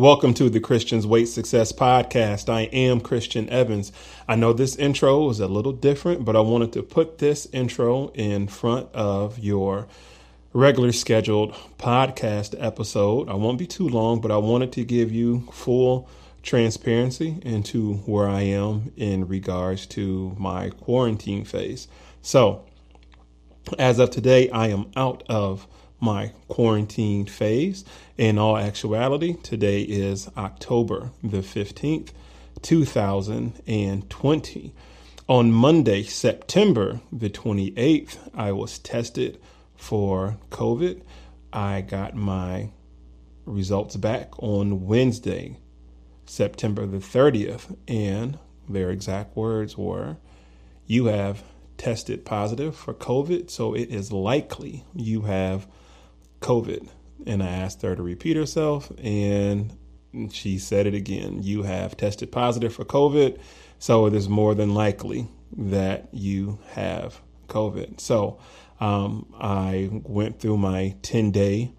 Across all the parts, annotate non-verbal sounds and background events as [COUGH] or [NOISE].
Welcome to the Christian's Weight Success Podcast. I am Christian Evans. I know this intro is a little different, but I wanted to put this intro in front of your regular scheduled podcast episode. I won't be too long, but I wanted to give you full transparency into where I am in regards to my quarantine phase. So, as of today, I am out of my quarantine phase. In all actuality, today is October the 15th, 2020. On Monday, September the 28th, I was tested for COVID. I got my results back on Wednesday, September the 30th, and their exact words were You have tested positive for COVID, so it is likely you have COVID. And I asked her to repeat herself, and she said it again. You have tested positive for COVID, so it is more than likely that you have COVID. So um, I went through my 10 day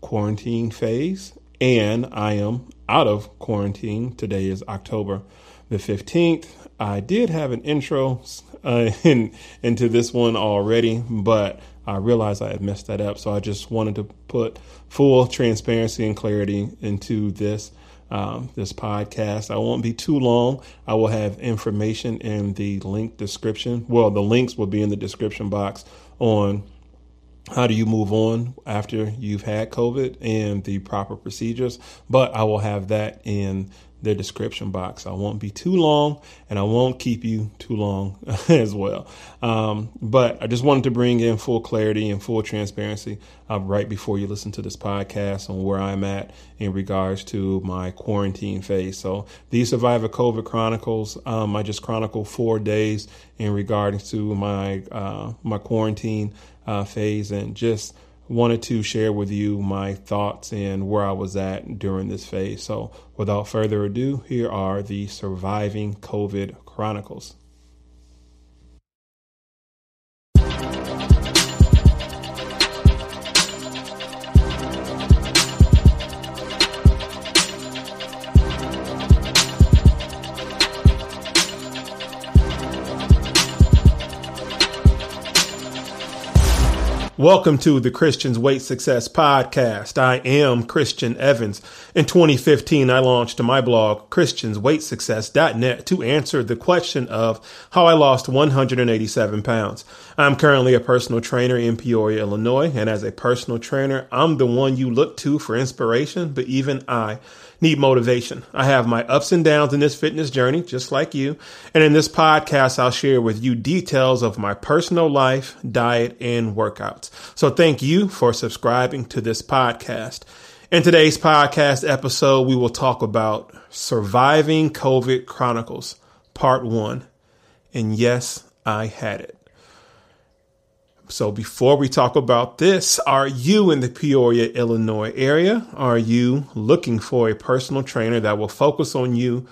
quarantine phase, and I am out of quarantine. Today is October the 15th. I did have an intro uh, [LAUGHS] in, into this one already, but I realized I had messed that up. So I just wanted to put full transparency and clarity into this um, this podcast. I won't be too long. I will have information in the link description. Well, the links will be in the description box on how do you move on after you've had COVID and the proper procedures. But I will have that in the description box. I won't be too long and I won't keep you too long [LAUGHS] as well. Um, but I just wanted to bring in full clarity and full transparency uh, right before you listen to this podcast on where I'm at in regards to my quarantine phase. So these Survivor COVID Chronicles, um, I just chronicle four days in regards to my, uh, my quarantine uh, phase and just wanted to share with you my thoughts and where I was at during this phase. So, without further ado, here are the Surviving COVID Chronicles. Welcome to the Christian's Weight Success Podcast. I am Christian Evans. In 2015, I launched my blog, ChristiansWeightSuccess.net, to answer the question of how I lost 187 pounds. I'm currently a personal trainer in Peoria, Illinois, and as a personal trainer, I'm the one you look to for inspiration, but even I need motivation. I have my ups and downs in this fitness journey, just like you. And in this podcast, I'll share with you details of my personal life, diet, and workouts. So thank you for subscribing to this podcast. In today's podcast episode, we will talk about surviving COVID chronicles, part one. And yes, I had it. So before we talk about this, are you in the Peoria, Illinois area? Are you looking for a personal trainer that will focus on you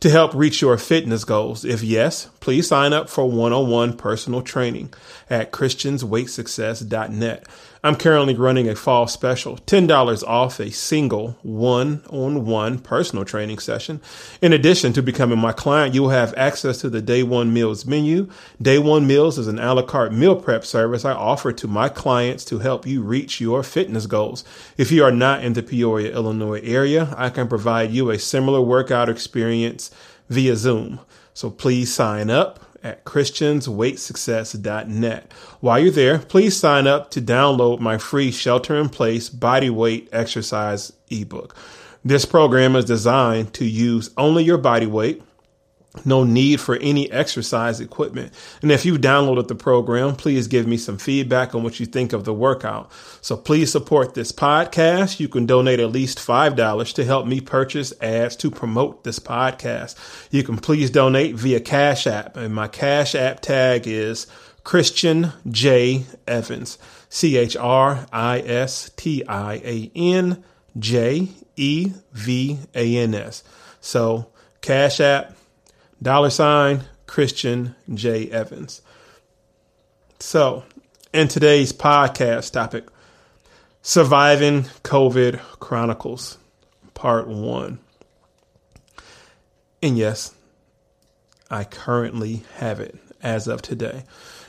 to help reach your fitness goals? If yes, please sign up for one-on-one personal training at christiansweightsuccess.net. I'm currently running a fall special, $10 off a single one on one personal training session. In addition to becoming my client, you will have access to the Day One Meals menu. Day One Meals is an a la carte meal prep service I offer to my clients to help you reach your fitness goals. If you are not in the Peoria, Illinois area, I can provide you a similar workout experience via Zoom. So please sign up at christiansweightsuccess.net. While you're there, please sign up to download my free shelter in place body weight exercise ebook. This program is designed to use only your body weight no need for any exercise equipment. And if you downloaded the program, please give me some feedback on what you think of the workout. So please support this podcast. You can donate at least $5 to help me purchase ads to promote this podcast. You can please donate via Cash App, and my Cash App tag is Christian J. Evans. C H R I S T I A N J E V A N S. So, Cash App dollar sign Christian J. Evans. So, in today's podcast topic, Surviving COVID Chronicles, part one. And yes, I currently have it as of today.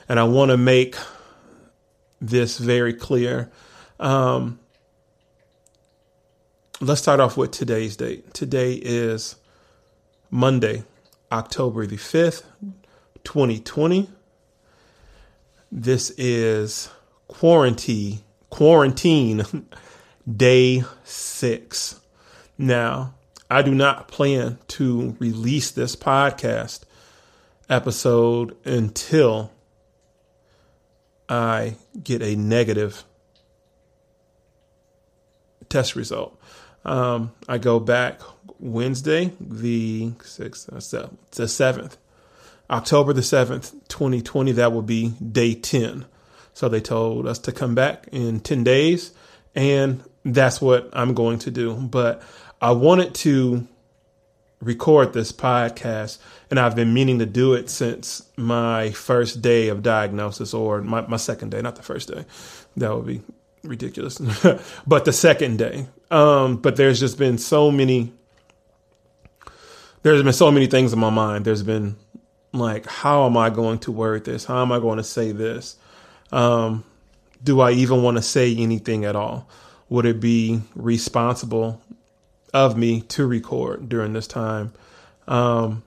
And I want to make this very clear. Um, let's start off with today's date. Today is Monday, October the 5th, 2020. This is quarantine quarantine [LAUGHS] day 6. Now, I do not plan to release this podcast episode until I get a negative test result. Um, I go back Wednesday, the sixth, uh, the seventh, October the seventh, twenty twenty. That will be day ten. So they told us to come back in ten days, and that's what I'm going to do. But I wanted to record this podcast, and I've been meaning to do it since my first day of diagnosis, or my, my second day, not the first day. That would be ridiculous. [LAUGHS] but the second day. Um, but there's just been so many. There's been so many things in my mind. There's been like, how am I going to word this? How am I going to say this? Um, do I even want to say anything at all? Would it be responsible of me to record during this time? Um,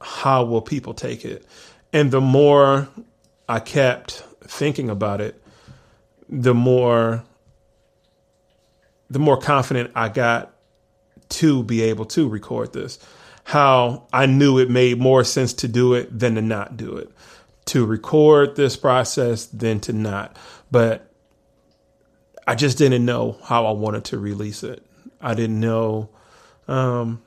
how will people take it? And the more I kept thinking about it, the more the more confident I got to be able to record this. How I knew it made more sense to do it than to not do it. To record this process than to not. But I just didn't know how I wanted to release it. I didn't know um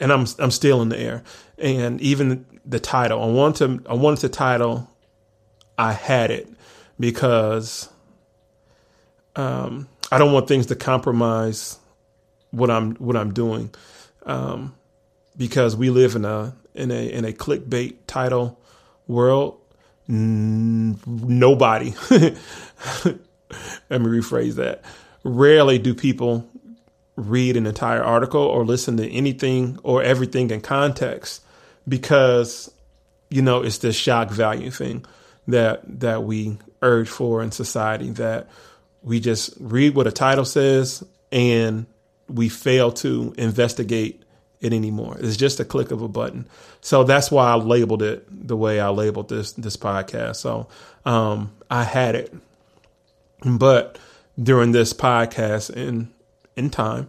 and I'm I'm still in the air. And even the title, I want to I wanted to title I had it because um, I don't want things to compromise what I'm what I'm doing um, because we live in a in a in a clickbait title world. N- nobody. [LAUGHS] Let me rephrase that. Rarely do people read an entire article or listen to anything or everything in context because you know it's this shock value thing that that we urge for in society that we just read what a title says and we fail to investigate it anymore. It's just a click of a button. So that's why I labeled it the way I labeled this this podcast. So um, I had it, but during this podcast in in time,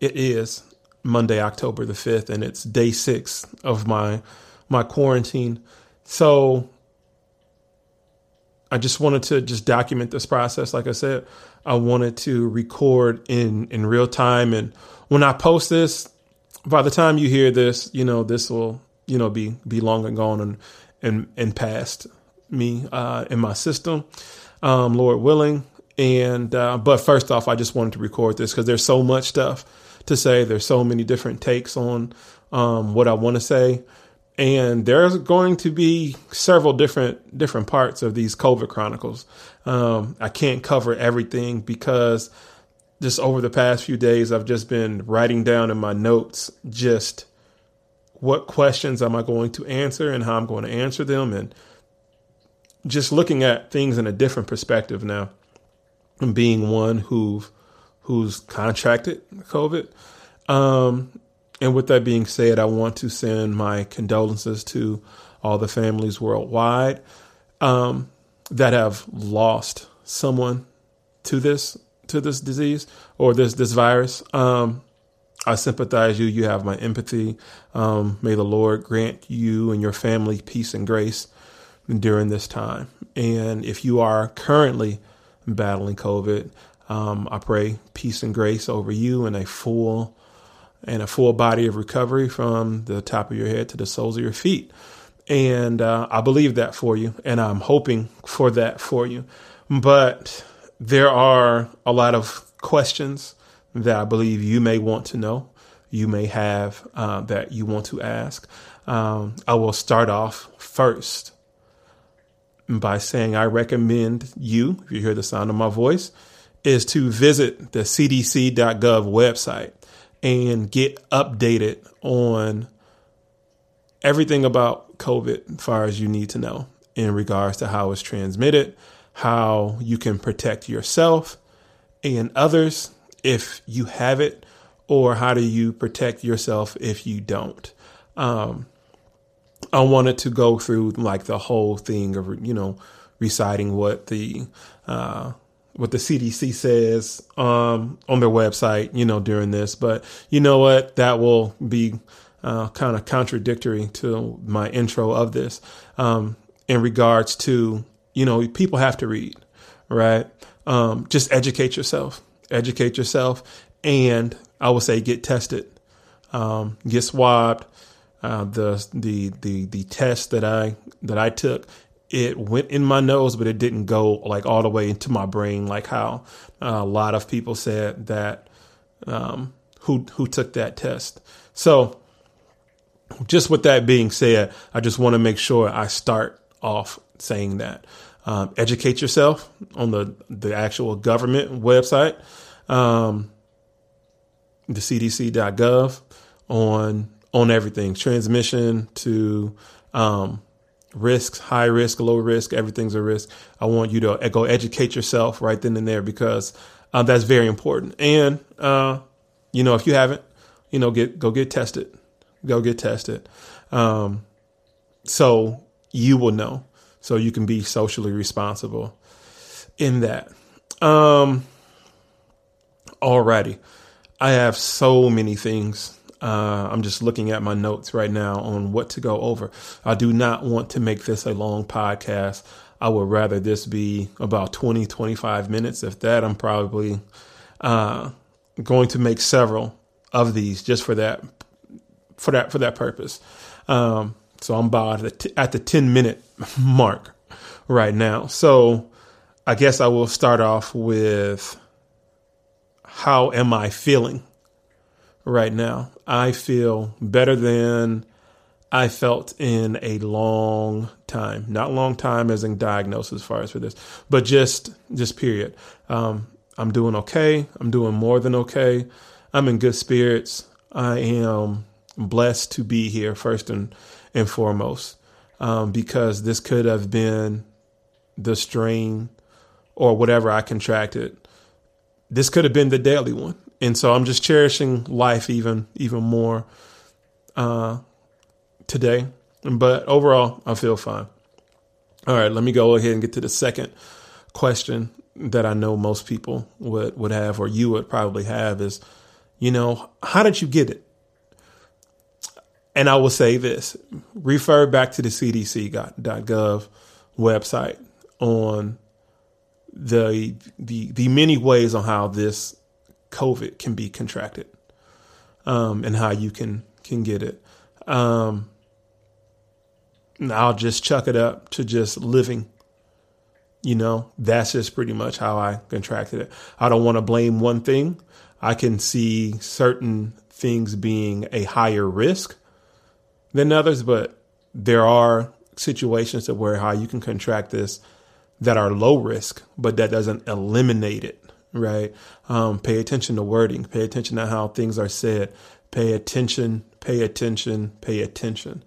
it is Monday, October the fifth, and it's day six of my my quarantine. So I just wanted to just document this process. Like I said, I wanted to record in in real time, and when I post this, by the time you hear this, you know this will you know be be long and gone and and and past me uh, in my system, um, Lord willing. And uh, but first off, I just wanted to record this because there's so much stuff to say. There's so many different takes on um, what I want to say and there's going to be several different different parts of these COVID chronicles. Um, I can't cover everything because just over the past few days, I've just been writing down in my notes just what questions am I going to answer and how I'm going to answer them, and just looking at things in a different perspective now. And being one who who's contracted COVID, um, and with that being said, I want to send my condolences to all the families worldwide um, that have lost someone to this to this disease or this this virus. Um, I sympathize you. You have my empathy. Um, may the Lord grant you and your family peace and grace during this time. And if you are currently battling COVID, um, I pray peace and grace over you and a full and a full body of recovery from the top of your head to the soles of your feet. And uh, I believe that for you, and I'm hoping for that for you. But there are a lot of questions that I believe you may want to know, you may have uh, that you want to ask. Um, I will start off first by saying I recommend you, if you hear the sound of my voice, is to visit the cdc.gov website and get updated on everything about COVID as far as you need to know in regards to how it's transmitted, how you can protect yourself and others if you have it, or how do you protect yourself if you don't. Um, I wanted to go through like the whole thing of you know reciting what the uh, what the CDC says um, on their website, you know, during this. But you know what? That will be uh, kind of contradictory to my intro of this um, in regards to, you know, people have to read, right? Um, just educate yourself, educate yourself, and I would say get tested, um, get swabbed. Uh, the the the the test that I that I took it went in my nose, but it didn't go like all the way into my brain, like how uh, a lot of people said that um, who who took that test. So, just with that being said, I just want to make sure I start off saying that. Um, educate yourself on the the actual government website, um, the CDC.gov on on everything transmission to um, risks, high risk, low risk, everything's a risk. I want you to go educate yourself right then and there because uh, that's very important. And uh, you know, if you haven't, you know, get go get tested, go get tested, um, so you will know, so you can be socially responsible in that. Um, alrighty, I have so many things uh, I'm just looking at my notes right now on what to go over. I do not want to make this a long podcast. I would rather this be about 20, 25 minutes. If that, I'm probably uh, going to make several of these just for that, for that, for that purpose. Um, so I'm about at the, t- at the 10 minute mark right now. So I guess I will start off with how am I feeling right now. I feel better than I felt in a long time. Not long time as in diagnosis as far as for this, but just just period. Um, I'm doing okay. I'm doing more than okay. I'm in good spirits. I am blessed to be here first and and foremost um, because this could have been the strain or whatever I contracted. This could have been the daily one, and so I'm just cherishing life even even more uh, today. But overall, I feel fine. All right, let me go ahead and get to the second question that I know most people would would have, or you would probably have, is, you know, how did you get it? And I will say this: refer back to the CDC.gov website on the the the many ways on how this COVID can be contracted, um, and how you can can get it. Um, I'll just chuck it up to just living. You know, that's just pretty much how I contracted it. I don't want to blame one thing. I can see certain things being a higher risk than others, but there are situations of where how you can contract this that are low risk, but that doesn't eliminate it right? Um, pay attention to wording, pay attention to how things are said, pay attention, pay attention, pay attention.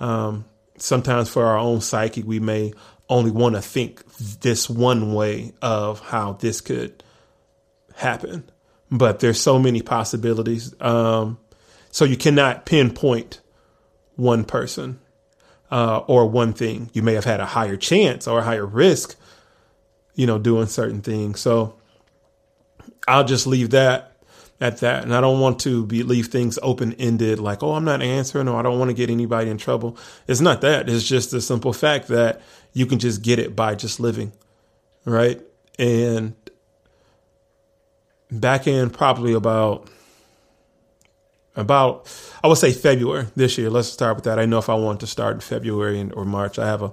Um, sometimes for our own psyche, we may only want to think this one way of how this could happen, but there's so many possibilities. Um, so you cannot pinpoint one person uh, or one thing. You may have had a higher chance or a higher risk, you know, doing certain things. So I'll just leave that at that. And I don't want to be leave things open ended like, oh, I'm not answering or I don't want to get anybody in trouble. It's not that. It's just the simple fact that you can just get it by just living. Right. And back in probably about about I would say February this year. Let's start with that. I know if I want to start in February and, or March, I have a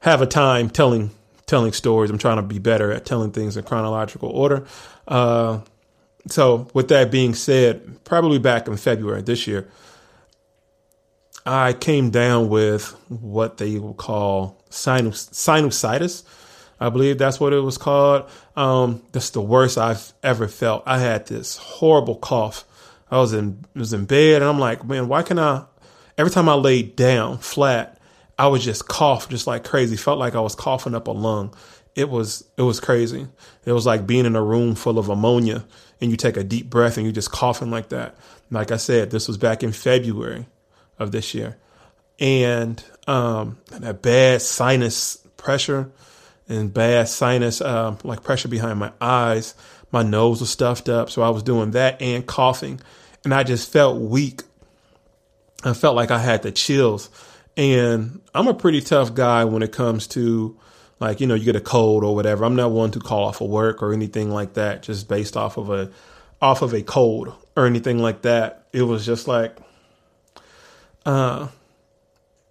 have a time telling telling stories. I'm trying to be better at telling things in chronological order. Uh, so, with that being said, probably back in February this year, I came down with what they will call sinus, sinusitis. I believe that's what it was called. Um, that's the worst I've ever felt. I had this horrible cough. I was in was in bed and I'm like, man, why can I? Every time I laid down flat, I would just cough just like crazy. Felt like I was coughing up a lung. It was it was crazy. It was like being in a room full of ammonia and you take a deep breath and you're just coughing like that. Like I said, this was back in February of this year, and um, that bad sinus pressure and bad sinus uh, like pressure behind my eyes. My nose was stuffed up, so I was doing that and coughing, and I just felt weak. I felt like I had the chills, and I'm a pretty tough guy when it comes to like you know you get a cold or whatever. I'm not one to call off of work or anything like that, just based off of a off of a cold or anything like that. It was just like, uh,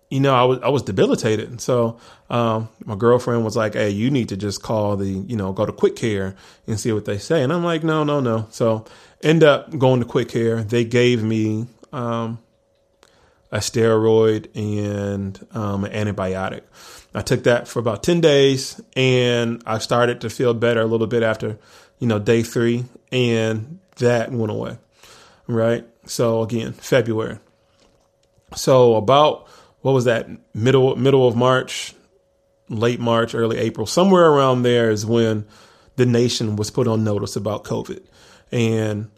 you know, I was I was debilitated. So um, my girlfriend was like, "Hey, you need to just call the, you know, go to Quick Care and see what they say." And I'm like, "No, no, no." So end up going to Quick Care. They gave me um, a steroid and um, an antibiotic. I took that for about ten days, and I started to feel better a little bit after, you know, day three, and that went away. Right. So again, February. So about what was that middle middle of March, late March, early April, somewhere around there is when the nation was put on notice about COVID. And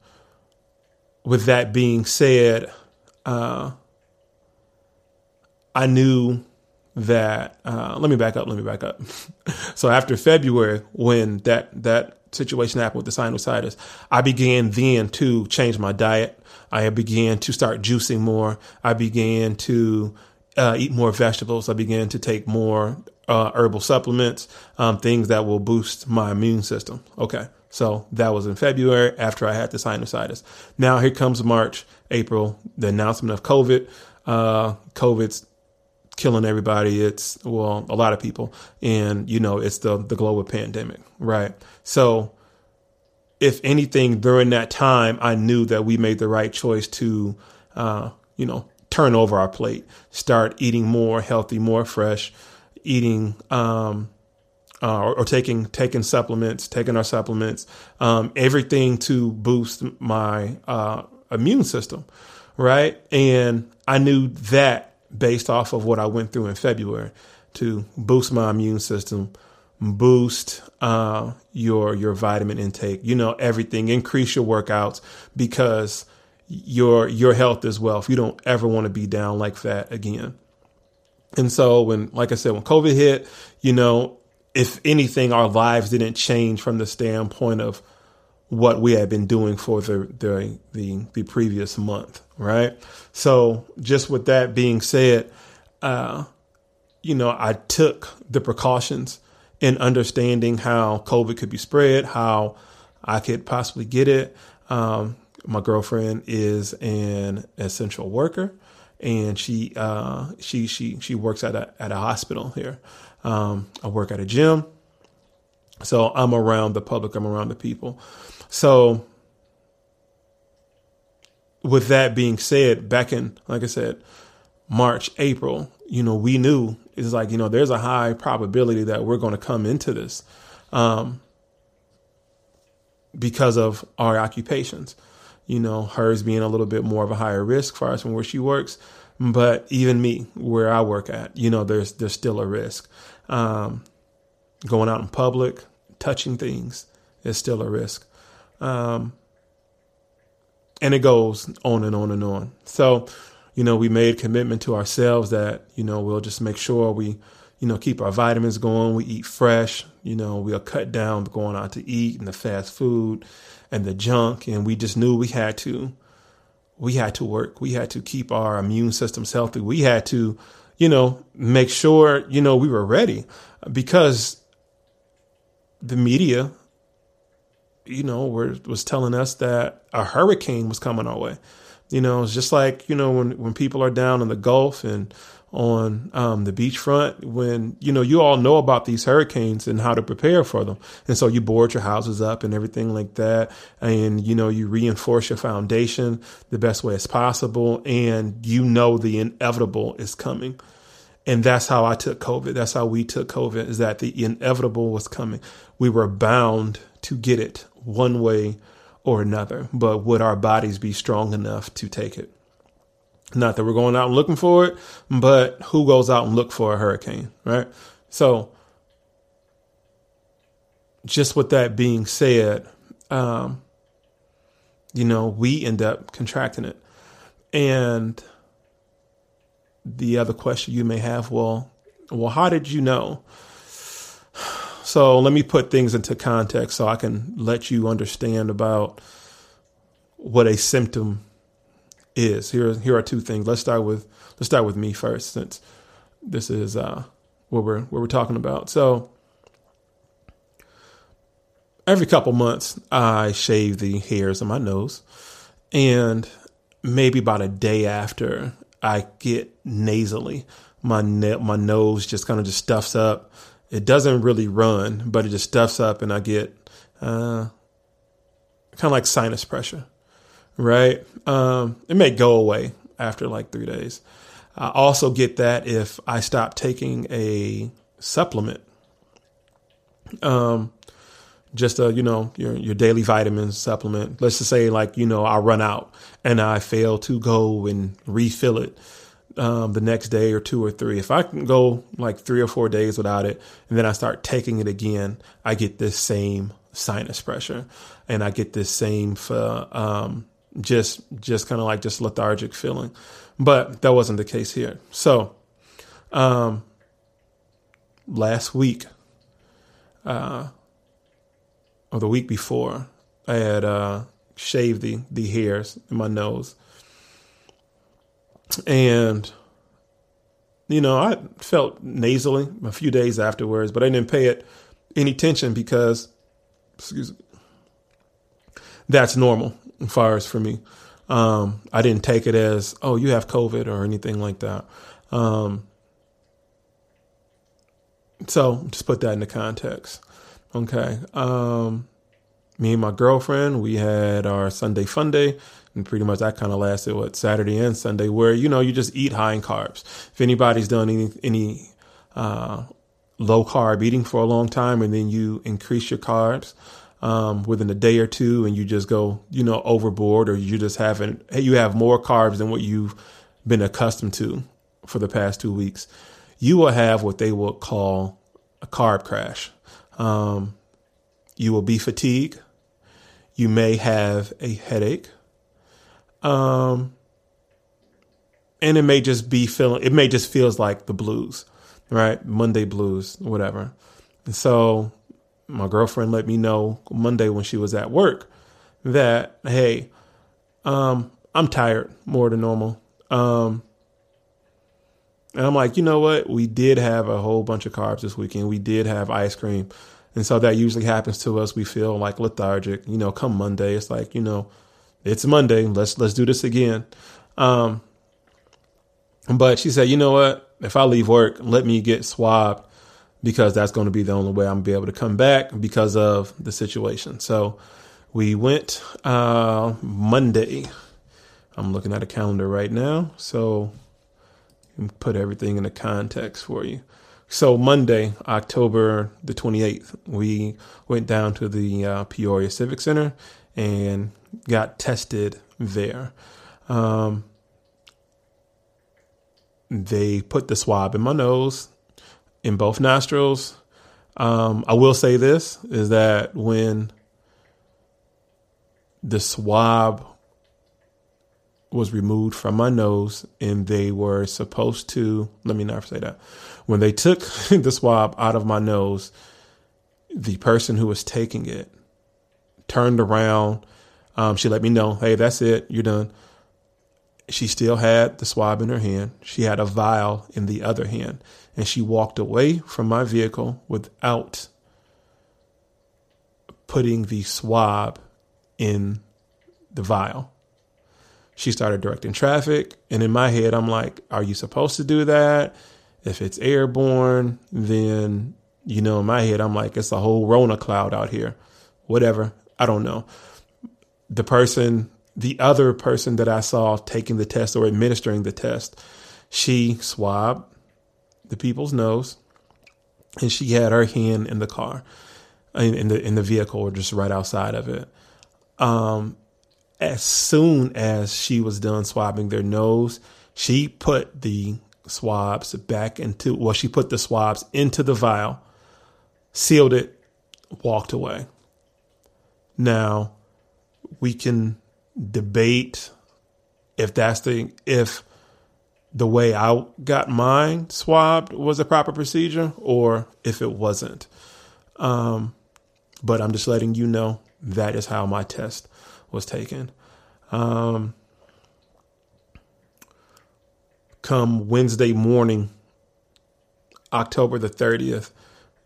with that being said, uh, I knew that. Uh, let me back up. Let me back up. [LAUGHS] so after February, when that that situation happened with the sinusitis, I began then to change my diet. I began to start juicing more. I began to uh, eat more vegetables. I began to take more uh, herbal supplements, um, things that will boost my immune system. Okay. So that was in February after I had the sinusitis. Now here comes March, April, the announcement of COVID. Uh, COVID's killing everybody. It's well, a lot of people, and you know, it's the the global pandemic, right? So, if anything, during that time, I knew that we made the right choice to, uh, you know, turn over our plate, start eating more healthy, more fresh, eating um, uh, or, or, taking taking supplements, taking our supplements, um, everything to boost my uh, immune system, right? And I knew that based off of what I went through in February to boost my immune system, boost uh, your your vitamin intake, you know, everything, increase your workouts because your your health as well. If you don't ever want to be down like that again. And so when, like I said, when COVID hit, you know, if anything, our lives didn't change from the standpoint of what we had been doing for the the the, the previous month, right? So just with that being said, uh, you know, I took the precautions in understanding how COVID could be spread, how I could possibly get it. Um, my girlfriend is an essential worker, and she uh, she she she works at a at a hospital here. Um, I work at a gym, so I'm around the public. I'm around the people. So, with that being said, back in like I said, March, April, you know, we knew it's like you know there's a high probability that we're going to come into this. Um, because of our occupations you know, hers being a little bit more of a higher risk for us from where she works. But even me, where I work at, you know, there's there's still a risk. Um, going out in public, touching things is still a risk. Um, and it goes on and on and on. So, you know, we made commitment to ourselves that, you know, we'll just make sure we, you know, keep our vitamins going. We eat fresh. You know, we'll cut down going out to eat and the fast food and the junk. And we just knew we had to, we had to work. We had to keep our immune systems healthy. We had to, you know, make sure, you know, we were ready because the media, you know, were, was telling us that a hurricane was coming our way. You know, it's just like, you know, when, when people are down in the Gulf and, on um, the beachfront when you know you all know about these hurricanes and how to prepare for them and so you board your houses up and everything like that and you know you reinforce your foundation the best way as possible and you know the inevitable is coming And that's how I took COVID. That's how we took COVID is that the inevitable was coming. We were bound to get it one way or another, but would our bodies be strong enough to take it? Not that we're going out and looking for it, but who goes out and look for a hurricane, right? So, just with that being said, um, you know, we end up contracting it. And the other question you may have, well, well, how did you know? So let me put things into context so I can let you understand about what a symptom is. Here, here are two things. Let's start with let's start with me first, since this is uh, what we're what we're talking about. So every couple months, I shave the hairs on my nose, and maybe about a day after, I get nasally. My ne- my nose just kind of just stuffs up. It doesn't really run, but it just stuffs up, and I get uh, kind of like sinus pressure. Right? Um, it may go away after like three days. I also get that if I stop taking a supplement. Um, just a you know your your daily vitamin supplement. Let's just say like you know I run out and I fail to go and refill it um, the next day or two or three. If I can go like three or four days without it, and then I start taking it again, I get this same sinus pressure, and I get this same um, just just kind of like just lethargic feeling. But that wasn't the case here. So um, last week. Uh, or the week before, I had uh, shaved the the hairs in my nose, and you know I felt nasally a few days afterwards, but I didn't pay it any attention because, excuse me, that's normal as far as for me. Um, I didn't take it as oh you have COVID or anything like that. Um, so just put that into context. Okay. Um, me and my girlfriend, we had our Sunday fun day, and pretty much that kind of lasted what Saturday and Sunday, where you know you just eat high in carbs. If anybody's done any any uh, low carb eating for a long time, and then you increase your carbs um, within a day or two, and you just go you know overboard, or you just haven't you have more carbs than what you've been accustomed to for the past two weeks, you will have what they will call a carb crash. Um, you will be fatigued. You may have a headache. Um, and it may just be feeling, it may just feels like the blues, right? Monday blues, whatever. And so my girlfriend let me know Monday when she was at work that, hey, um, I'm tired more than normal. Um, and I'm like, you know what? We did have a whole bunch of carbs this weekend. We did have ice cream. And so that usually happens to us. We feel like lethargic. You know, come Monday, it's like, you know, it's Monday. Let's let's do this again. Um, but she said, you know what? If I leave work, let me get swabbed because that's going to be the only way I'm gonna be able to come back because of the situation. So we went uh, Monday. I'm looking at a calendar right now. So put everything in the context for you. So Monday, October the 28th, we went down to the uh, Peoria Civic Center and got tested there. Um, they put the swab in my nose, in both nostrils. Um, I will say this is that when the swab was removed from my nose and they were supposed to let me not say that when they took [LAUGHS] the swab out of my nose the person who was taking it turned around um, she let me know hey that's it you're done she still had the swab in her hand she had a vial in the other hand and she walked away from my vehicle without putting the swab in the vial she started directing traffic. And in my head, I'm like, are you supposed to do that? If it's airborne, then, you know, in my head, I'm like, it's a whole Rona cloud out here. Whatever. I don't know. The person, the other person that I saw taking the test or administering the test, she swabbed the people's nose, and she had her hand in the car, in, in the in the vehicle, or just right outside of it. Um, as soon as she was done swabbing their nose, she put the swabs back into well, she put the swabs into the vial, sealed it, walked away. Now, we can debate if that's the if the way I got mine swabbed was a proper procedure or if it wasn't. Um, but I'm just letting you know that is how my test was taken. Um, come Wednesday morning, October the 30th,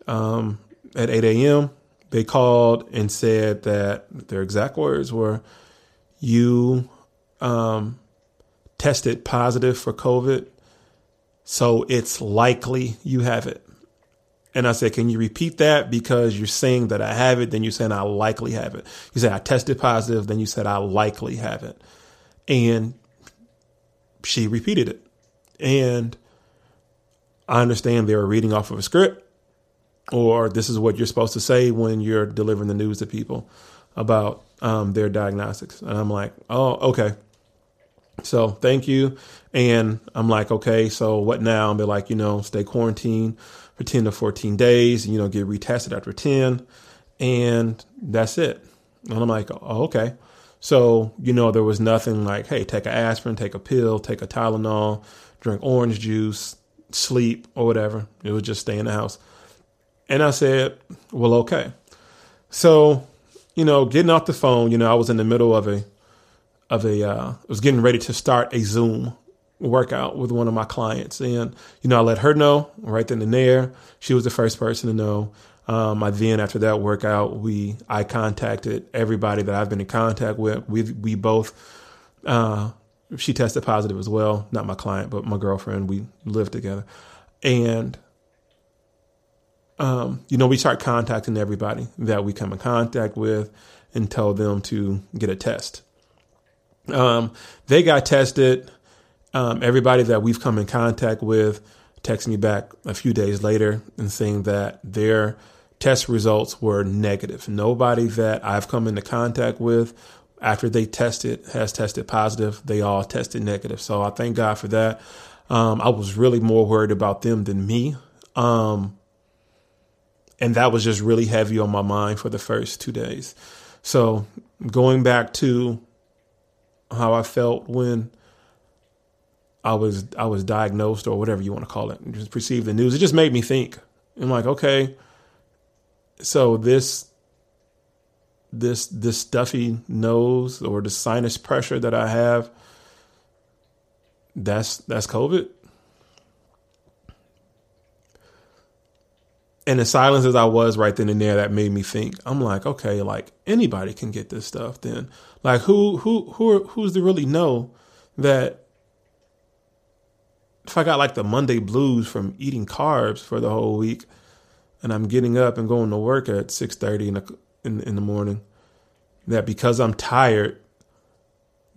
um, at 8 a.m., they called and said that their exact words were, You um, tested positive for COVID, so it's likely you have it. And I said, Can you repeat that? Because you're saying that I have it, then you're saying I likely have it. You said I tested positive, then you said I likely have it. And she repeated it. And I understand they were reading off of a script, or this is what you're supposed to say when you're delivering the news to people about um, their diagnostics. And I'm like, Oh, okay. So thank you. And I'm like, okay, so what now? And they're like, you know, stay quarantined for 10 to 14 days, you know, get retested after 10. And that's it. And I'm like, oh, okay. So, you know, there was nothing like, hey, take an aspirin, take a pill, take a Tylenol, drink orange juice, sleep, or whatever. It was just stay in the house. And I said, well, okay. So, you know, getting off the phone, you know, I was in the middle of a of a uh, I was getting ready to start a Zoom workout with one of my clients, and you know I let her know right then and there. She was the first person to know. Um, I then after that workout, we I contacted everybody that I've been in contact with. We we both. Uh, she tested positive as well. Not my client, but my girlfriend. We lived together, and um, you know, we start contacting everybody that we come in contact with and tell them to get a test. Um, they got tested. Um, everybody that we've come in contact with texted me back a few days later and saying that their test results were negative. Nobody that I've come into contact with after they tested has tested positive. They all tested negative. So I thank God for that. Um, I was really more worried about them than me. Um, and that was just really heavy on my mind for the first two days. So going back to how I felt when I was I was diagnosed or whatever you want to call it, just received the news. It just made me think. I'm like, okay, so this this this stuffy nose or the sinus pressure that I have, that's that's COVID. And as silent as I was right then and there, that made me think. I'm like, okay, like anybody can get this stuff. Then, like, who, who, who, who's to really know that if I got like the Monday blues from eating carbs for the whole week, and I'm getting up and going to work at six thirty in the in, in the morning, that because I'm tired,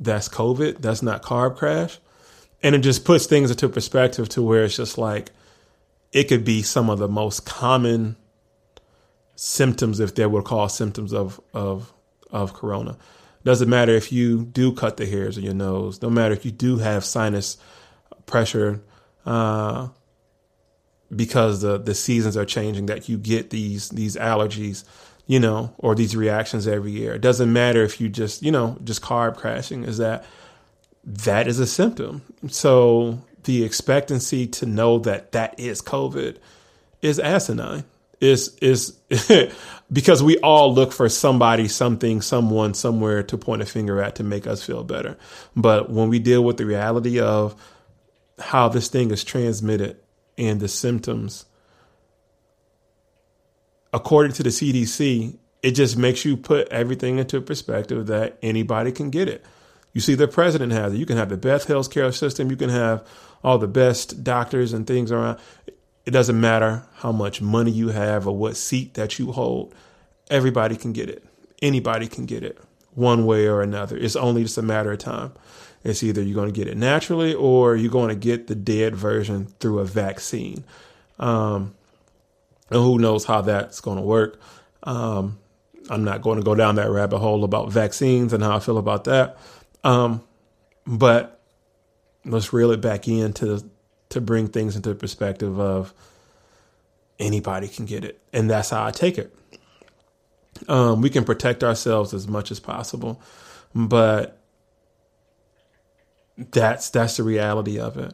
that's COVID. That's not carb crash, and it just puts things into perspective to where it's just like it could be some of the most common symptoms, if they were called symptoms of of of corona. Doesn't matter if you do cut the hairs in your nose. Don't matter if you do have sinus pressure, uh, because the the seasons are changing. That you get these these allergies, you know, or these reactions every year. It doesn't matter if you just you know just carb crashing. Is that that is a symptom. So the expectancy to know that that is COVID is asinine. Is is [LAUGHS] because we all look for somebody, something, someone, somewhere to point a finger at to make us feel better. But when we deal with the reality of how this thing is transmitted and the symptoms, according to the CDC, it just makes you put everything into perspective that anybody can get it. You see, the president has it. You can have the best health care system. You can have all the best doctors and things around. It doesn't matter how much money you have or what seat that you hold. Everybody can get it. Anybody can get it. one way or another. It's only just a matter of time. It's either you're going to get it naturally or you're going to get the dead version through a vaccine. Um, and who knows how that's going to work. Um, I'm not going to go down that rabbit hole about vaccines and how I feel about that. Um, but let's reel it back in to, to bring things into perspective of anybody can get it. And that's how I take it. Um, we can protect ourselves as much as possible, but that's that's the reality of it.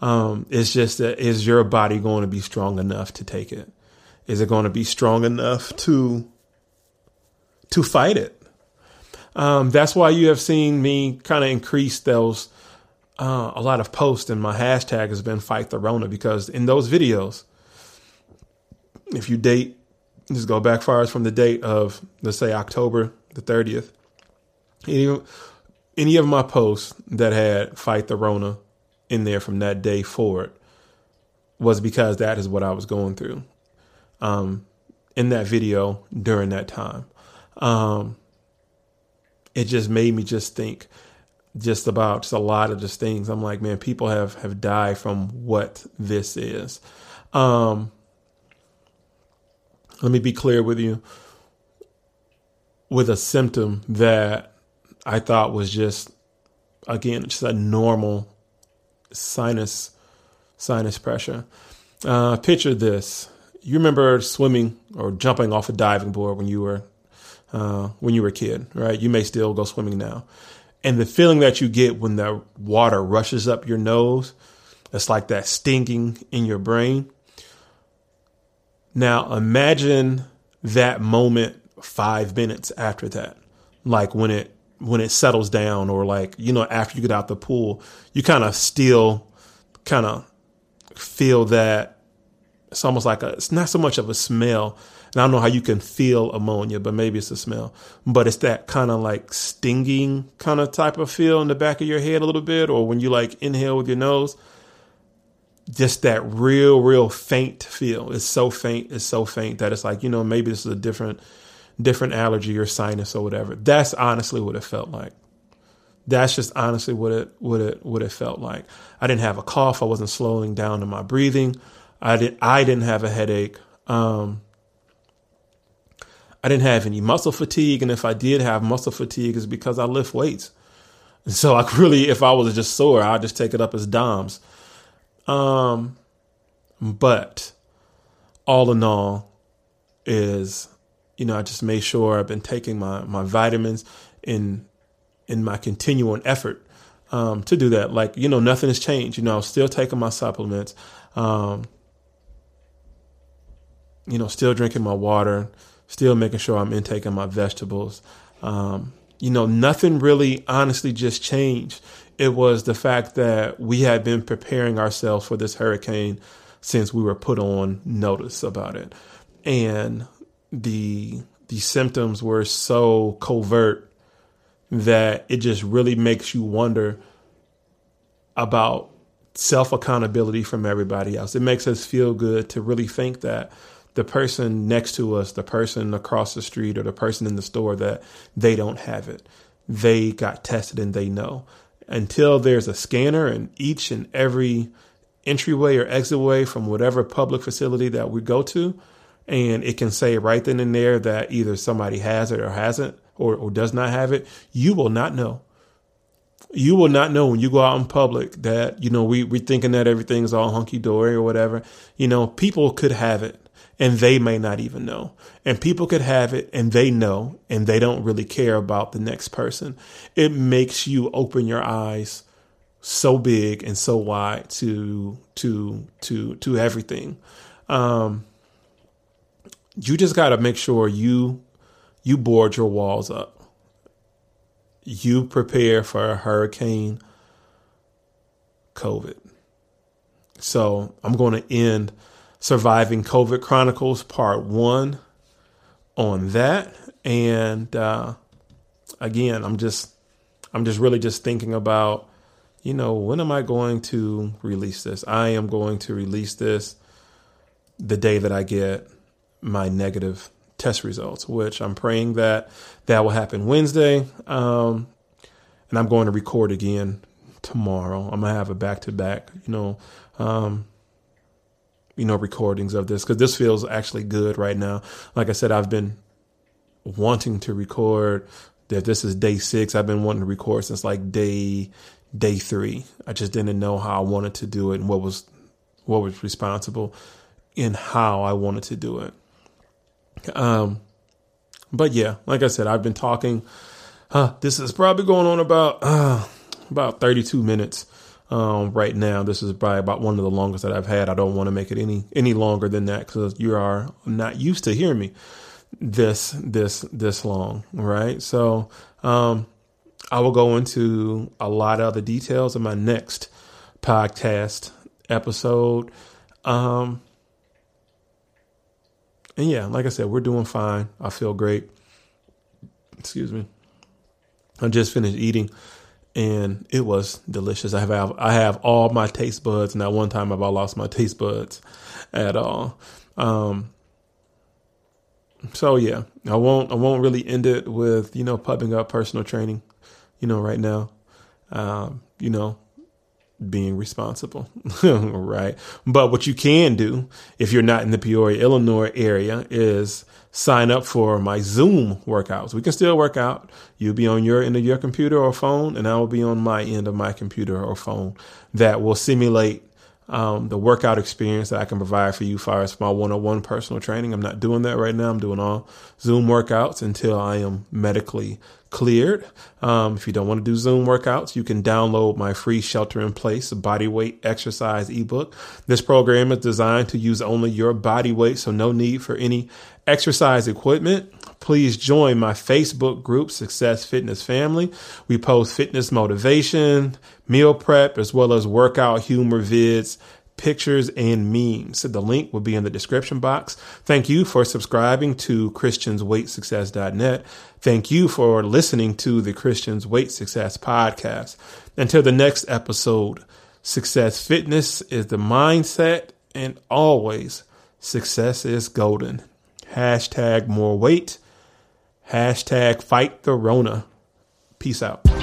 Um, it's just that is your body going to be strong enough to take it? Is it going to be strong enough to to fight it? Um, that's why you have seen me kind of increase those uh, a lot of posts, and my hashtag has been fight the Rona because in those videos, if you date, just go back far as from the date of let's say October the thirtieth. Any, any of my posts that had fight the Rona in there from that day forward was because that is what I was going through um, in that video during that time. Um, it just made me just think just about just a lot of just things. I'm like, man, people have have died from what this is. Um, let me be clear with you. With a symptom that I thought was just again just a normal sinus sinus pressure. Uh, picture this: you remember swimming or jumping off a diving board when you were uh, when you were a kid, right? You may still go swimming now, and the feeling that you get when the water rushes up your nose, it's like that stinging in your brain. Now imagine that moment five minutes after that, like when it when it settles down or like you know after you get out the pool you kind of still kind of feel that it's almost like a it's not so much of a smell and i don't know how you can feel ammonia but maybe it's a smell but it's that kind of like stinging kind of type of feel in the back of your head a little bit or when you like inhale with your nose just that real real faint feel it's so faint it's so faint that it's like you know maybe this is a different different allergy or sinus or whatever. That's honestly what it felt like. That's just honestly what it what it what it felt like. I didn't have a cough. I wasn't slowing down in my breathing. I didn't I didn't have a headache. Um, I didn't have any muscle fatigue, and if I did have muscle fatigue, it's because I lift weights. And so I really, if I was just sore, I'd just take it up as DOMS. Um, but all in all, is you know, I just made sure I've been taking my, my vitamins in in my continuing effort um, to do that. Like, you know, nothing has changed. You know, I'm still taking my supplements. Um, you know, still drinking my water, still making sure I'm intaking my vegetables. Um, you know, nothing really honestly just changed. It was the fact that we had been preparing ourselves for this hurricane since we were put on notice about it. And the the symptoms were so covert that it just really makes you wonder about self accountability from everybody else. It makes us feel good to really think that the person next to us, the person across the street, or the person in the store, that they don't have it. They got tested and they know. Until there's a scanner in each and every entryway or exitway from whatever public facility that we go to, and it can say right then and there that either somebody has it or hasn't or, or does not have it, you will not know. You will not know when you go out in public that, you know, we, we're thinking that everything's all hunky dory or whatever. You know, people could have it and they may not even know. And people could have it and they know and they don't really care about the next person. It makes you open your eyes so big and so wide to to to to everything. Um, you just got to make sure you you board your walls up. You prepare for a hurricane COVID. So I'm going to end Surviving COVID Chronicles Part 1 on that. And uh, again, I'm just I'm just really just thinking about, you know, when am I going to release this? I am going to release this the day that I get my negative test results, which I'm praying that that will happen Wednesday. Um, and I'm going to record again tomorrow. I'm gonna have a back to back, you know, um, you know, recordings of this because this feels actually good right now. Like I said, I've been wanting to record. That this is day six. I've been wanting to record since like day day three. I just didn't know how I wanted to do it and what was what was responsible in how I wanted to do it. Um, but yeah, like I said, I've been talking. Uh, this is probably going on about uh, about 32 minutes um, right now. This is probably about one of the longest that I've had. I don't want to make it any any longer than that because you are not used to hearing me this this this long, right? So um, I will go into a lot of the details in my next podcast episode. Um, and yeah, like I said, we're doing fine. I feel great. Excuse me. I just finished eating and it was delicious. I have I have all my taste buds. Not one time have I lost my taste buds at all. Um, so yeah, I won't I won't really end it with you know pubbing up personal training, you know right now, um, you know being responsible, [LAUGHS] right? But what you can do if you're not in the Peoria, Illinois area is sign up for my Zoom workouts. We can still work out. You'll be on your end of your computer or phone, and I will be on my end of my computer or phone that will simulate um, the workout experience that I can provide for you as far as my one-on-one personal training. I'm not doing that right now. I'm doing all Zoom workouts until I am medically cleared. Um, if you don't want to do Zoom workouts, you can download my free shelter in place body weight exercise ebook. This program is designed to use only your body weight, so no need for any exercise equipment. Please join my Facebook group, Success Fitness Family. We post fitness motivation, meal prep, as well as workout humor vids pictures, and memes. The link will be in the description box. Thank you for subscribing to ChristiansWeightSuccess.net. Thank you for listening to the Christians Weight Success podcast. Until the next episode, success fitness is the mindset and always success is golden. Hashtag more weight. Hashtag fight the Rona. Peace out.